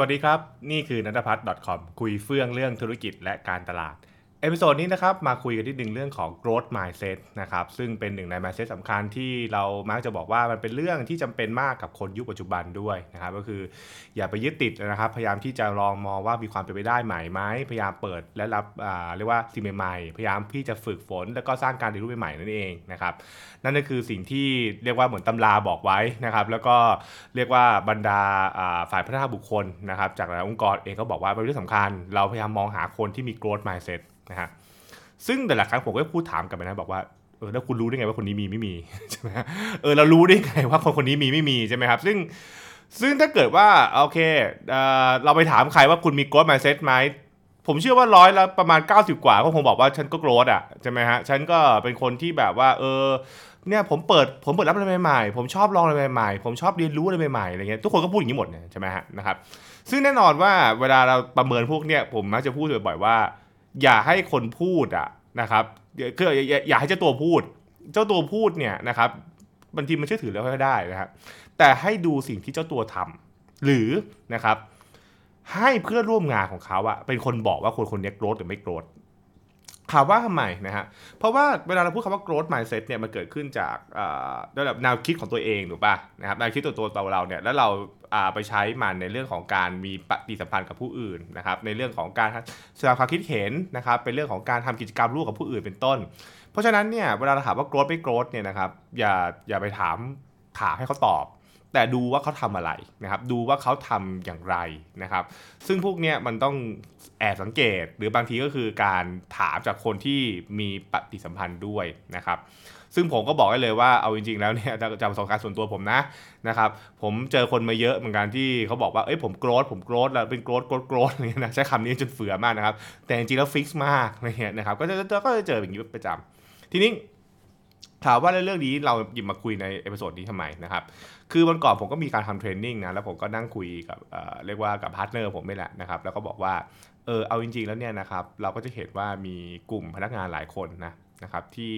สวัสดีครับ นี่คือนันทพัฒน์ .com คุยเฟื่องเรื่องธุรกิจและการตลาด episode นี้นะครับมาคุยกันที่หนึ่งเรื่องของ growth mindset นะครับซึ่งเป็นหนึ่งใน mindset สำคัญที่เรามักจะบอกว่ามันเป็นเรื่องที่จำเป็นมากกับคนยุคปัจจุบันด้วยนะครับก็คืออย่าไปยึดติดนะครับพยายามที่จะลองมองว่ามีความเป็นไปได้ใหม่ไหมพยายามเปิดและรับเรียกว่าสิ่งใหม่ๆพยายามที่จะฝึกฝน แล้วก็สร้างการเรียนรู้ใหม่ๆนั่นเองนะครับนั่นก็คือสิ่งที่เรียกว่าเหมือนตำราบอกไว้นะครับแล้วก็เรียกว่าบรรดาอ่าฝ่ายพัฒนาบุคคลนะครับจากหลายองค์กรเองก็บอกว่าเป็นเรื่องสำคัญ เราพยายามมองหาคนที่มี growth mindset นะฮะซึ่งแต่ละครั้งผมก็พูดถามกลับไปนะบอกว่าเออแล้วคุณรู้ได้ไงว่าคนนี้มีไม่มีใช่ไหมเออเรารู้ได้ไงว่าคนคนนี้มีไม่มีใช่ไหมครับ ซึ่งซึ่งถ้าเกิดว่าโอเคเออเราไปถามใครว่าคุณมี growth mindset ไหมผมเชื่อว่าร้อยละประมาณ 90 กว่าก็คงบอกว่าฉันก็ growth อะใช่ไหมฮะฉันก็เป็นคนที่แบบว่า เออเนี่ยผมเปิดผมเปิดรับอะไรใหม่ๆ ผมชอบลองอะไรใหม่ๆ ผมชอบเรียนรู้อะไรใหม่ๆอะไรเงี้ยทุกคนก็พูดอย่างนี้หมดใช่ไหมฮะนะครับซึ่งแน่นอนว่าเวลาเราประเมินพวกเนี่ยผมมักจะพูดบ่อยๆว่า อย่าให้คนพูดอะนะครับคืออย่าอยอย่าให้เจ้าตัวพูด เจ้าตัวพูดเนี่ยนะครับบางทีมันเชื่อถือแล้วก็ได้นะครับแต่ให้ดูสิ่งที่เจ้าตัวทำหรือนะครับ ให้เพื่อนร่วมงานของเขาอะเป็นคนบอกว่าคนคนนี้โกรธหรือไม่โกรธ ถามว่าทำไมนะฮะ เพราะว่าเวลาเราพูดคำว่า growth mindset เนี่ยมันเกิดขึ้นจากอ่าระดับแนวคิดของตัวเองถูกป่ะนะครับแนวคิดตัวตัวเราเนี่ยแล้วเราอ่าไปใช้มันในเรื่องของการมีปฏิสัมพันธ์กับผู้อื่นนะครับในเรื่องของการแสดงความคิดเห็นนะครับเป็นเรื่องของการทำกิจกรรมร่วมกับผู้อื่นเป็นต้น เพราะฉะนั้นเนี่ยเวลาเราถามว่า growth ไม่ growth เนี่ยนะครับอย่าอย่าไปถามถามให้เขาตอบ แต่ดูว่าเขาทำอะไรนะครับ ดูว่าเขาทำอย่างไรนะครับ ซึ่งพวกเนี้ยมันต้องแอบสังเกต หรือบางทีก็คือการถามจากคนที่มีปฏิสัมพันธ์ด้วยนะครับ ซึ่งผมก็บอกได้เลยว่าเอาจริงๆแล้วเนี่ยจากประสบการณ์ส่วนตัวผมนะนะครับ ผมเจอคนมาเยอะเหมือนกันที่เขาบอกว่าเอ้ยผม growth ผม growth แล้วเป็น growth growth growth อะไรเงี้ยนะใช้คำนี้จนเฝือมากนะครับ แต่จริงๆแล้วฟิกซ์มากอะไรเงี้ยนะครับ ก็จะก็จะเจออย่างนี้ประจำทีนี้ ถามว่าเรื่องนี้เราหยิบมาคุยใน episode นี้ทำไมนะครับ คือวันก่อนผมก็มีการทำ training นะ แล้วผมก็นั่งคุยกับเเรียกว่ากับ partner ผมนี่แหละนะครับ แล้วก็บอกว่า เออ เอาจริง ๆ แล้วเนี่ยนะครับ เราก็จะเห็นว่ามีกลุ่มพนักงานหลายคนนะนะครับที่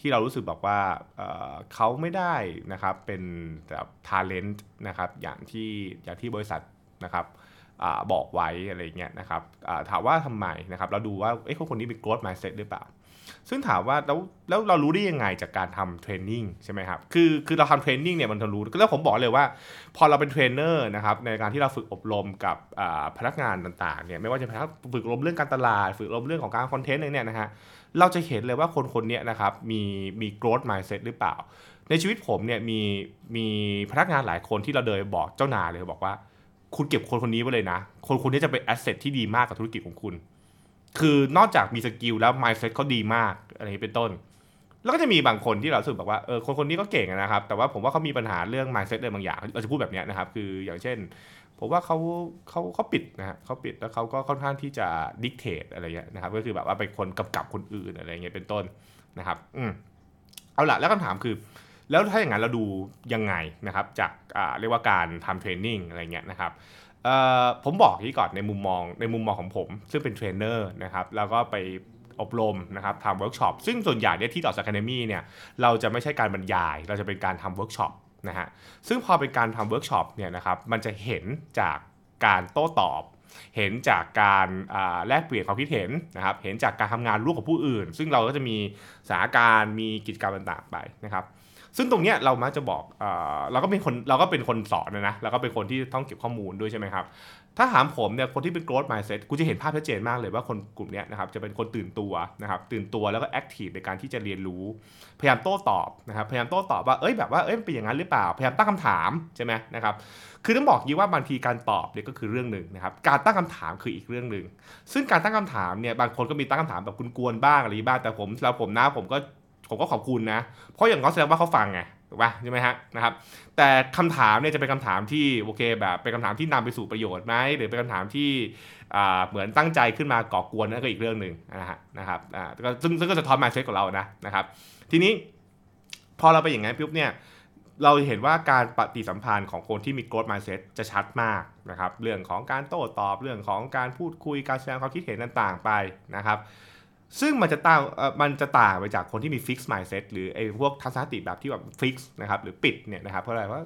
ที่เรารู้สึกบอกว่าเเขาไม่ได้นะครับเป็นแบบ talent นะครับอย่างที่อย่างที่บริษัทนะครับ บอกไว้อะไรเงี้ยนะครับถามว่าทำไมนะครับเราดูว่าเอ้คนคนนี้มี growth mindset หรือเปล่า ซึ่งถามว่าแล้วแล้วเรารู้ได้ยังไงจากการทำ training ใช่ไหมครับคือคือเราทำ training เนี่ยมันจะรู้แล้วผมบอกเลยว่า พอเราเป็นเทรนเนอร์นะครับในการที่เราฝึกอบรมกับพนักงานต่างๆเนี่ยไม่ว่าจะฝึกอบรมเรื่องการตลาด ฝึกอบรมเรื่องของการ content อะไรเนี่ยนะฮะเราจะเห็นเลยว่าคนคนเนี้ยนะครับมีมี growth mindset หรือเปล่า ในชีวิตผมเนี่ยมีมีพนักงานหลายคนที่เราเดินบอกเจ้านายเลยบอกว่า คุณเก็บคนคนนี้ไว้เลยนะ คนคนนี้จะเป็น asset ที่ดีมากกับธุรกิจของคุณ คือนอกจากมีสกิลแล้ว mindset เขาดีมากอะไรอย่างนี้เป็นต้น แล้วก็จะมีบางคนที่เราสึกแบบว่าเออคนคนนี้ก็เก่งนะครับ แต่ว่าผมว่าเขามีปัญหาเรื่อง mindset อะไรบางอย่างเราจะพูดแบบนี้นะครับ คืออย่างเช่น ผมว่าเขาเขาเขาปิดนะฮะเขาปิดแล้วเขาก็ค่อนข้างที่จะดิกเทตอะไรเงี้ยนะครับ ก็คือแบบว่าเป็นคนกำกับคนอื่นอะไรเงี้ยเป็นต้นนะครับ อืมเอาละแล้วคำถามคือ แล้วถ้าอย่างนั้นเราดูยังไงนะครับจากเรียกว่าการทำเทรนนิ่งอะไรเงี้ยนะครับผมบอกงี้ก่อนในมุมมองในมุมมองของผม ซึ่งเป็นเทรนเนอร์นะครับแล้วก็ไปอบรมนะครับทำเวิร์กช็อปซึ่งส่วนใหญ่เนี่ยที่ Dot Academy เนี่ยเราจะไม่ใช่การบรรยาย เราจะเป็นการทำเวิร์กช็อปนะฮะซึ่งพอเป็นการทำเวิร์กช็อปเนี่ยนะครับมันจะเห็นจากการโต้ตอบ เห็นจากการแลกเปลี่ยนความคิดเห็นนะครับเห็นจากการทำงานร่วมกับผู้อื่น ซึ่งเราก็จะมีสถานการณ์มีกิจกรรมต่างๆไปนะครับ ซึ่งตรงเนี้ยเรามักจะบอกเราก็เป็นคนเราก็เป็นคนสอนนะนะแล้วก็เป็นคนที่ต้องเก็บข้อมูลด้วยใช่ไหมครับถ้าถามผมเนี่ยคนที่เป็น growth mindset กูจะเห็นภาพชัดเจนมากเลยว่าคนกลุ่มนี้นะครับจะเป็นคนตื่นตัวนะครับตื่นตัวแล้วก็ active ในการที่จะเรียนรู้ พยายามโต้ตอบนะครับพยายามโต้ตอบว่าเอ้ยแบบว่าเอ้ยเป็นอย่างนั้นหรือเปล่า พยายามตั้งคำถามใช่ไหมนะครับคือต้องบอกยี่ว่าบางทีการตอบเนี่ยก็คือเรื่องหนึ่งนะครับการตั้งคำถามคืออีกเรื่องหนึ่งซึ่งการตั้งคำถามเนี่ยบางคนก็มีตั้งคำถามแบบกวนๆบ้างอะไรบ้างแต่ผมเราผมนะผมก็ ผมก็ขอบคุณนะ เพราะอย่างน้อยแสดงว่าเขาฟังไงถูกป่ะใช่ไหมฮะนะครับ แต่คำถามเนี่ยจะเป็นคำถามที่โอเคแบบเป็นคำถามที่นำไปสู่ประโยชน์ไหมหรือเป็นคำถามที่เหมือนตั้งใจขึ้นมาก่อกวนนั่นก็อีกเรื่องหนึ่งนะฮะนะครับอ่าซึ่งซึ่งก็จะทอนมาเซ็ตของเรานะนะครับ ทีนี้พอเราไปอย่างนั้นปุ๊บเนี่ยเราเห็นว่าการปฏิสัมพันธ์ของคนที่มี growth mindset จะชัดมากนะครับ เรื่องของการโต้ตอบเรื่องของการพูดคุยการแสดงความคิดเห็นต่างๆไปนะครับ ซึ่งมันจะต่างเอ่อมันจะต่างไปจากคนที่มี fixed mindset หรือไอ้พวกทัศนคติแบบที่แบบ fix นะครับหรือปิดเนี่ยนะครับเพราะอะไรว่า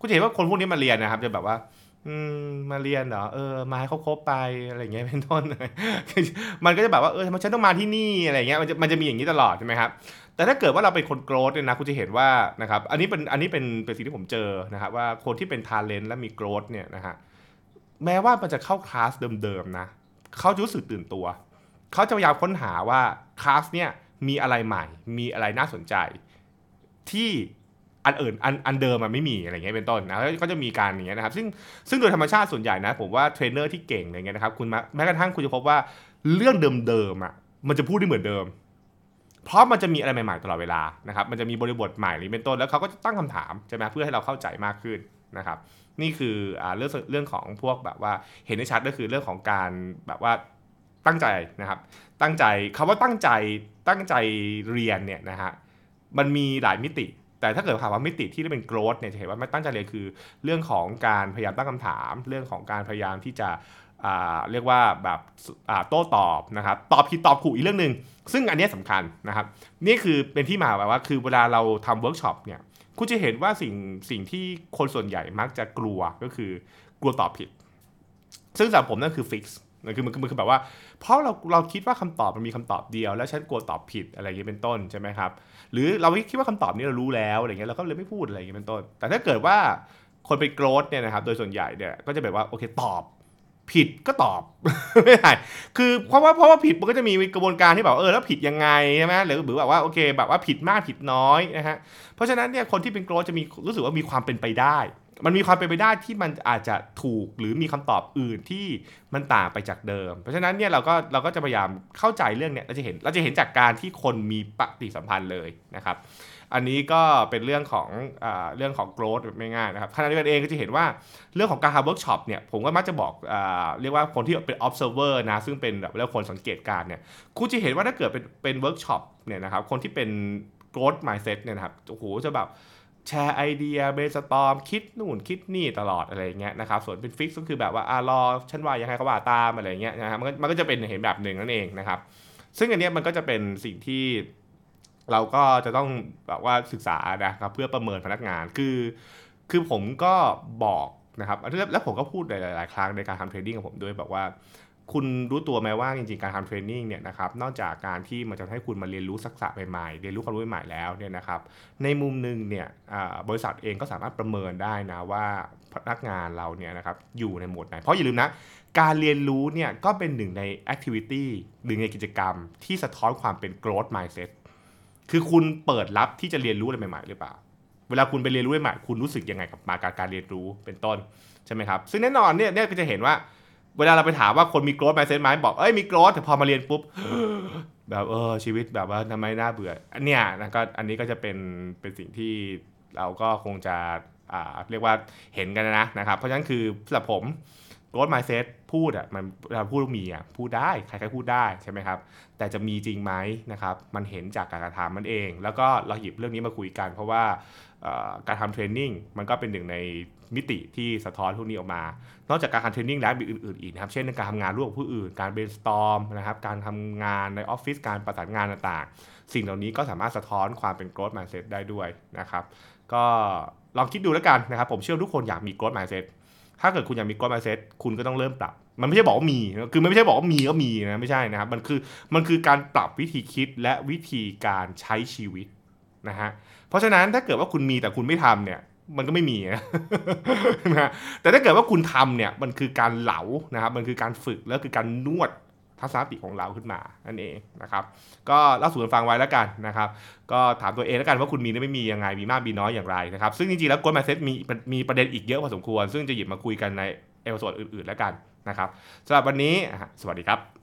คุณจะเห็นว่าคนพวกนี้มาเรียนนะครับ จะแบบว่าอืมมาเรียนเหรอเออมาให้เขาครบไปอะไรเงี้ยเป็นต้นมันก็จะแบบว่าเออทำไมฉันต้องมาที่นี่อะไรเงี้ยมันจะมันจะมีอย่างนี้ตลอดใช่ไหมครับแต่ถ้าเกิดว่าเราเป็นคนโกรธเนี่ยนะคุณจะเห็นว่านะครับอันนี้เป็นอันนี้เป็นเป็นสิ่งที่ผมเจอนะครับว่าคนที่เป็นทาเลนต์และมีโกรธเนี่ยนะฮะแม้ว่ามันจะเข้าคลาสเดิมๆนะเขาจะรู้สึกตื่นตัว เขาจะพยายามค้นหาว่าคลาสเนี่ยมีอะไรใหม่ มีอะไรน่าสนใจ ที่อันอื่นอันอันเดิมมันไม่มีอะไรเงี้ยเป็นต้นนะก็จะมีการอย่างเงี้ยนะครับซึ่งซึ่งโดยธรรมชาติส่วนใหญ่นะผมว่าเทรนเนอร์ที่เก่งอะไรเงี้ยนะครับคุณแม้กระทั่งคุณจะพบว่าเรื่องเดิมๆอะมันจะพูดได้เหมือนเดิม เพราะมันจะมีอะไรใหม่ๆตลอดเวลานะครับมันจะมีบริบทใหม่หรือเป็นต้นแล้วเขาก็จะตั้งคำถามใช่ไหมเพื่อให้เราเข้าใจมากขึ้นนะครับนี่คืออ่าเรื่องเรื่องของพวกแบบว่าเห็นได้ชัดก็คือเรื่องของการแบบว่า ตั้งใจนะครับ ตั้งใจคำว่าตั้งใจตั้งใจเรียนเนี่ยนะฮะมันมีหลายมิติ แต่ถ้าเกิดถามว่ามิติที่เป็น growth เนี่ยจะเห็นว่าไม่ตั้งใจเรียนคือ เรื่องของการพยายามตั้งคำถาม เรื่องของการพยายามที่จะเรียกว่าแบบโต้ตอบนะครับตอบผิดตอบถูกอีกเรื่องหนึ่งซึ่งอันนี้สำคัญนะครับ นี่คือเป็นที่มาแบบว่าคือเวลาเราทำเวิร์กช็อปเนี่ยคุณจะเห็นว่าสิ่งสิ่งที่คนส่วนใหญ่มักจะกลัวก็คือกลัวตอบผิด ซึ่งสำหรับผมนั่นคือฟิกซ์ คือมันคือแบบว่า เพราะเราเราคิดว่าคำตอบมันมีคำตอบเดียว แล้วฉันกลัวตอบผิดอะไรอย่างเงี้ยเป็นต้นใช่ไหมครับ หรือเราคิดว่าคำตอบนี้เรารู้แล้วอะไรเงี้ยเราก็เลยไม่พูดอะไรอย่างเงี้ยเป็นต้น แต่ถ้าเกิดว่าคนไปโกรธเนี่ยนะครับโดยส่วนใหญ่เนี่ยก็จะแบบว่าโอเคตอบผิดก็ตอบไม่ได้คือเพราะว่าเพราะว่าผิดมันก็จะมีกระบวนการที่แบบเออแล้วผิดยังไงใช่ไหมหรือหรือแบบว่าโอเคแบบว่าผิดมากผิดน้อยนะฮะเพราะฉะนั้นเนี่ยคนที่เป็น growth จะมีรู้สึกว่ามีความเป็นไปได้ มันมีความเป็นไปได้ที่มันอาจจะถูกหรือมีคำตอบอื่นที่มันต่างไปจากเดิม เพราะฉะนั้นเนี่ยเราก็เราก็จะพยายามเข้าใจเรื่องเนี้ยเราจะเห็นเราจะเห็นจากการที่คนมีปฏิสัมพันธ์เลยนะครับ อันนี้ก็เป็นเรื่องของอเรื่องของ growth แบบง่ายนะครับขณะเดียวกันเองก็จะเห็นว่าเรื่องของการทำเวิร์กช็อปเนี่ยผมก็มักจะบอกอเรียกว่าคนที่เป็น observer นะซึ่งเป็นแบบเรียกคนสังเกตการณ์เนี่ยคุณจะเห็นว่าถ้าเกิดเป็นเป็นเวิร์กช็อปเนี่ยนะครับคนที่เป็น growth mindset เนี่ยนะครับโอ้โหจะแบบ แชร์ไอเดีย brainstorm คิดนู่นคิดนี่ตลอดอะไรเงี้ยนะครับ ส่วนเป็นฟิกก็คือแบบว่าอ่ารอฉันว่ายังไงเขาว่าตามอะไรเงี้ยนะครับมันก็มันก็จะเป็นเห็นแบบหนึ่งนั่นเองนะครับ ซึ่งอันนี้มันก็จะเป็นสิ่งที่เราก็จะต้องแบบว่าศึกษานะครับเพื่อประเมินพนักงานคือคือผมก็บอกนะครับแล้วผมก็พูดหลาย ๆ ครั้งในการทำ training กับผมด้วยบอกว่า คุณรู้ตัวไหมว่าจริงๆการทำ training เนี่ยนะครับนอกจากการที่มันจะให้คุณมาเรียนรู้ทักษะใหม่ๆเรียนรู้ความรู้ใหม่ๆแล้วเนี่ยนะครับในมุมหนึ่งเนี่ยบริษัทเองก็สามารถประเมินได้นะว่าพนักงานเราเนี่ยนะครับอยู่ในโหมดไหน เพราะอย่าลืมนะ การเรียนรู้เนี่ยก็เป็นหนึ่งใน activity หนึ่งในกิจกรรม ที่สะท้อนความเป็น growth mindset คือคุณเปิดรับที่จะเรียนรู้อะไรใหม่ๆ หรือเปล่า เวลาคุณไปเรียนรู้ใหม่คุณรู้สึกยังไงกับมาการการเรียนรู้เป็นต้นใช่ไหมครับซึ่งแน่นอนเนี่ยเนี่ยก็จะเห็นว่า เวลาเราไปถามว่าคนมีโกรธไมเซ็ตไหมบอกเอ้ยมีโกรธแต่พอมาเรียนปุ๊บ แบบเออชีวิตแบบว่าทำไมน่าเบื่ออันเนี้ยนะก็อันนี้ก็จะเป็นเป็นสิ่งที่เราก็คงจะอ่าเรียกว่าเห็นกันนะนะครับ เพราะฉะนั้นคือสำหรับผม โกรธไมเซ็ตพูดอะมันเราพูดมีอะพูดได้ใครๆพูดได้ใช่ไหมครับ แต่จะมีจริงไหมนะครับ มันเห็นจากการกระทำมันเอง แล้วก็เราหยิบเรื่องนี้มาคุยกัน เพราะว่าการทำ training มันก็เป็นหนึ่งในมิติที่สะท้อนพวกนี้ออกมา นอกจากการทำ training แล้วมีอื่นๆอีกนะครับ เช่นการทำงานร่วมกับผู้อื่น การ brainstorm นะครับ การทำงานในออฟฟิศ การประสานงานต่างๆ สิ่งเหล่านี้ก็สามารถสะท้อนความเป็น growth mindset ได้ด้วยนะครับ ก็ลองคิดดูแล้วกันนะครับ ผมเชื่อทุกคนอยากมี growth mindset ถ้าเกิดคุณอยากมี growth mindset คุณก็ต้องเริ่มปรับ มันไม่ใช่บอกว่ามี คือมันไม่ใช่บอกว่ามีก็มีนะ ไม่ใช่นะครับ มันคือ มันคือการปรับวิธีคิดและวิธีการใช้ชีวิตนะฮะ เพราะฉะนั้นถ้าเกิดว่าคุณมีแต่คุณไม่ทำเนี่ย มันก็ไม่มีนะ แต่ถ้าเกิดว่าคุณทำเนี่ย มันคือการเหลา นะครับ มันคือการฝึก แล้วคือการนวด ทัศนคติของเราขึ้นมานั่นเองนะครับก็เล่าสู่กันฟังไว้แล้วกันนะครับก็ถามตัวเองแล้วกันว่าคุณมีหรือไม่มียังไงมีมากมีน้อยอย่างไรนะครับซึ่งจริงๆแล้วกลมาเซ็ตมีมีประเด็นอีกเยอะพอสมควร ซึ่งจะหยิบมาคุยกันใน episode อื่นๆแล้วกันนะครับสำหรับวันนี้สวัสดีครับ